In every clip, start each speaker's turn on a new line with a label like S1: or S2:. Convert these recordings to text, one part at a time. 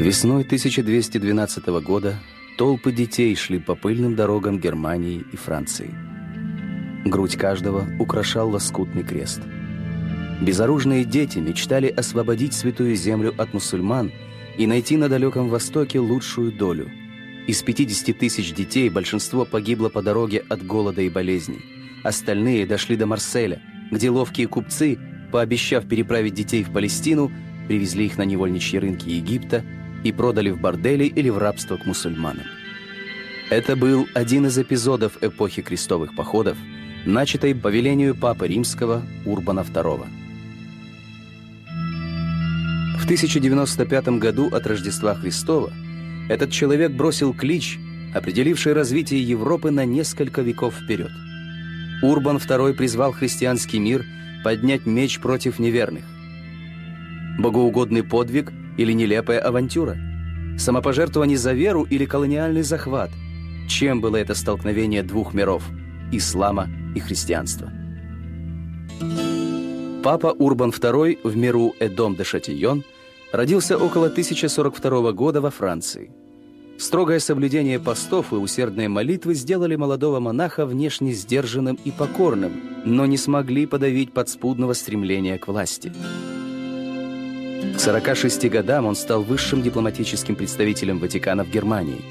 S1: Весной 1212 года толпы детей шли по пыльным дорогам Германии и Франции. Грудь каждого украшал лоскутный крест. Безоружные дети мечтали освободить святую землю от мусульман и найти на далеком востоке лучшую долю. Из 50 тысяч детей большинство погибло по дороге от голода и болезней. Остальные дошли до Марселя, где ловкие купцы, пообещав переправить детей в Палестину, привезли их на невольничьи рынки Египта и продали в бордели или в рабство к мусульманам. Это был один из эпизодов эпохи крестовых походов, начатой по велению Папы Римского Урбана II. В 1095 году от Рождества Христова этот человек бросил клич, определивший развитие Европы на несколько веков вперед. Урбан II призвал христианский мир поднять меч против неверных. Богоугодный подвиг или нелепая авантюра? Самопожертвование за веру или колониальный захват? Чем было это столкновение двух миров – ислама и христианства? Папа Урбан II в миру Эдом де Шатийон родился около 1042 года во Франции. Строгое соблюдение постов и усердные молитвы сделали молодого монаха внешне сдержанным и покорным, но не смогли подавить подспудного стремления к власти. К 46 годам он стал высшим дипломатическим представителем Ватикана в Германии,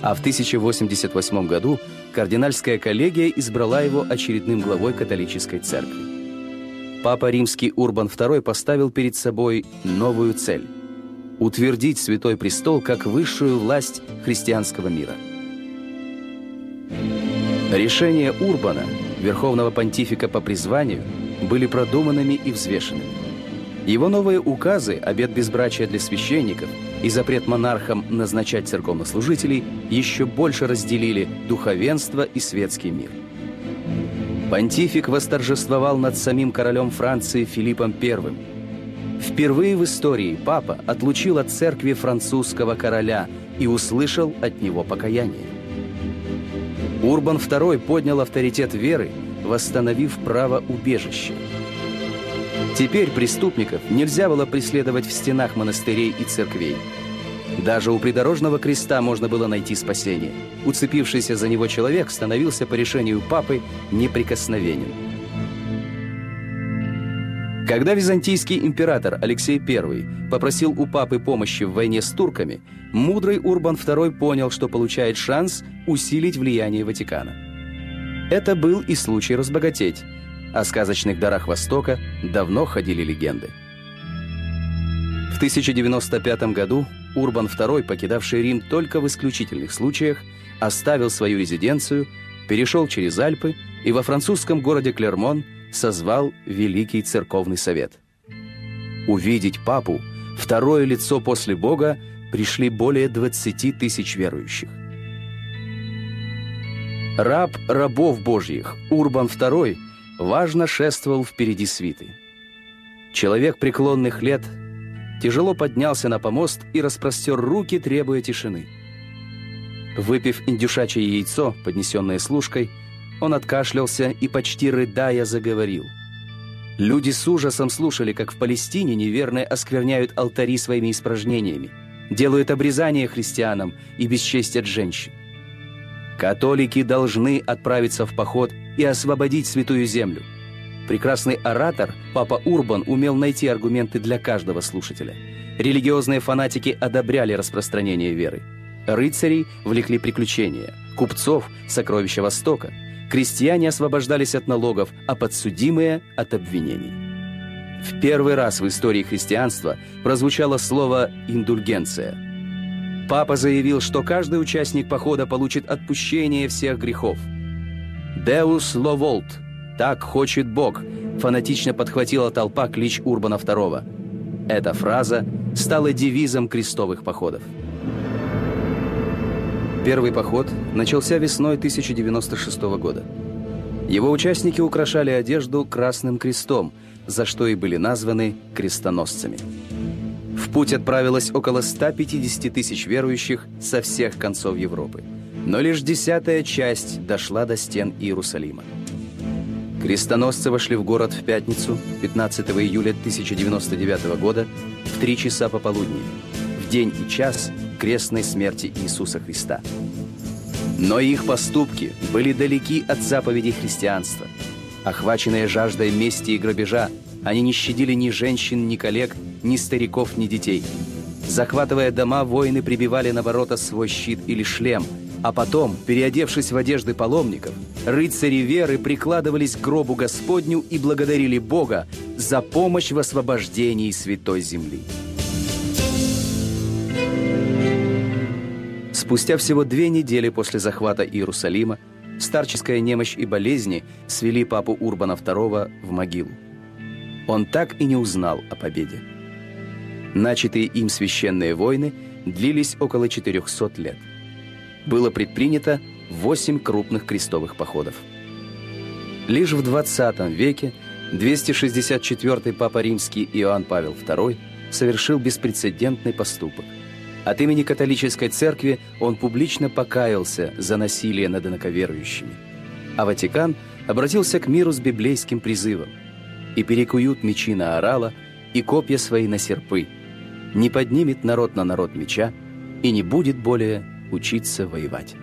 S1: а в 1088 году кардинальская коллегия избрала его очередным главой католической церкви. Папа Римский Урбан II поставил перед собой новую цель – утвердить Святой Престол как высшую власть христианского мира. Решения Урбана, верховного понтифика по призванию, были продуманными и взвешенными. Его новые указы, обет безбрачия для священников и запрет монархам назначать церковнослужителей еще больше разделили духовенство и светский мир. Понтифик восторжествовал над самим королем Франции Филиппом I. Впервые в истории папа отлучил от церкви французского короля и услышал от него покаяние. Урбан II поднял авторитет веры, восстановив право убежища. Теперь преступников нельзя было преследовать в стенах монастырей и церквей. Даже у придорожного креста можно было найти спасение. Уцепившийся за него человек становился по решению папы неприкосновенен. Когда византийский император Алексей I попросил у папы помощи в войне с турками, мудрый Урбан II понял, что получает шанс усилить влияние Ватикана. Это был и случай разбогатеть – о сказочных дарах Востока давно ходили легенды. В 1095 году Урбан II, покидавший Рим только в исключительных случаях, оставил свою резиденцию, перешел через Альпы и во французском городе Клермон созвал Великий Церковный Совет. Увидеть папу, второе лицо после Бога, пришли более 20 тысяч верующих. Раб рабов Божьих Урбан II – важно шествовал впереди свиты. Человек преклонных лет тяжело поднялся на помост и распростер руки, требуя тишины. Выпив индюшачье яйцо, поднесенное служкой, он откашлялся и, почти рыдая, заговорил. Люди с ужасом слушали, как в Палестине неверные оскверняют алтари своими испражнениями, делают обрезание христианам и бесчестят женщин. Католики должны отправиться в поход и освободить Святую Землю. Прекрасный оратор, папа Урбан, умел найти аргументы для каждого слушателя. Религиозные фанатики одобряли распространение веры. Рыцарей влекли приключения, купцов – сокровища Востока. Крестьяне освобождались от налогов, а подсудимые – от обвинений. В первый раз в истории христианства прозвучало слово «индульгенция». Папа заявил, что каждый участник похода получит отпущение всех грехов – «Деус ловолт» — «Так хочет Бог», — фанатично подхватила толпа клич Урбана II. Эта фраза стала девизом крестовых походов. Первый поход начался весной 1096 года. Его участники украшали одежду красным крестом, за что и были названы крестоносцами. В путь отправилось около 150 тысяч верующих со всех концов Европы но лишь десятая часть дошла до стен Иерусалима. Крестоносцы вошли в город в пятницу, 15 июля 1099 года, в 3 часа пополудни. В день и час крестной смерти Иисуса Христа. Но их поступки были далеки от заповедей христианства. Охваченные жаждой мести и грабежа, они не щадили ни женщин, ни коллег, ни стариков, ни детей. Захватывая дома, воины прибивали на ворота свой щит или шлем, а потом, переодевшись в одежды паломников, рыцари веры прикладывались к гробу Господню и благодарили Бога за помощь в освобождении Святой Земли. Спустя всего две недели после захвата Иерусалима старческая немощь и болезни свели папу Урбана II в могилу. Он так и не узнал о победе. Начатые им священные войны длились около 400 лет. Было предпринято восемь крупных крестовых походов. Лишь в 20 веке 264-й Папа Римский Иоанн Павел II совершил беспрецедентный поступок – от имени католической церкви он публично покаялся за насилие над инаковерующими. А Ватикан обратился к миру с библейским призывом «И перекуют мечи на орала, и копья свои на серпы. Не поднимет народ на народ меча, и не будет более учиться воевать».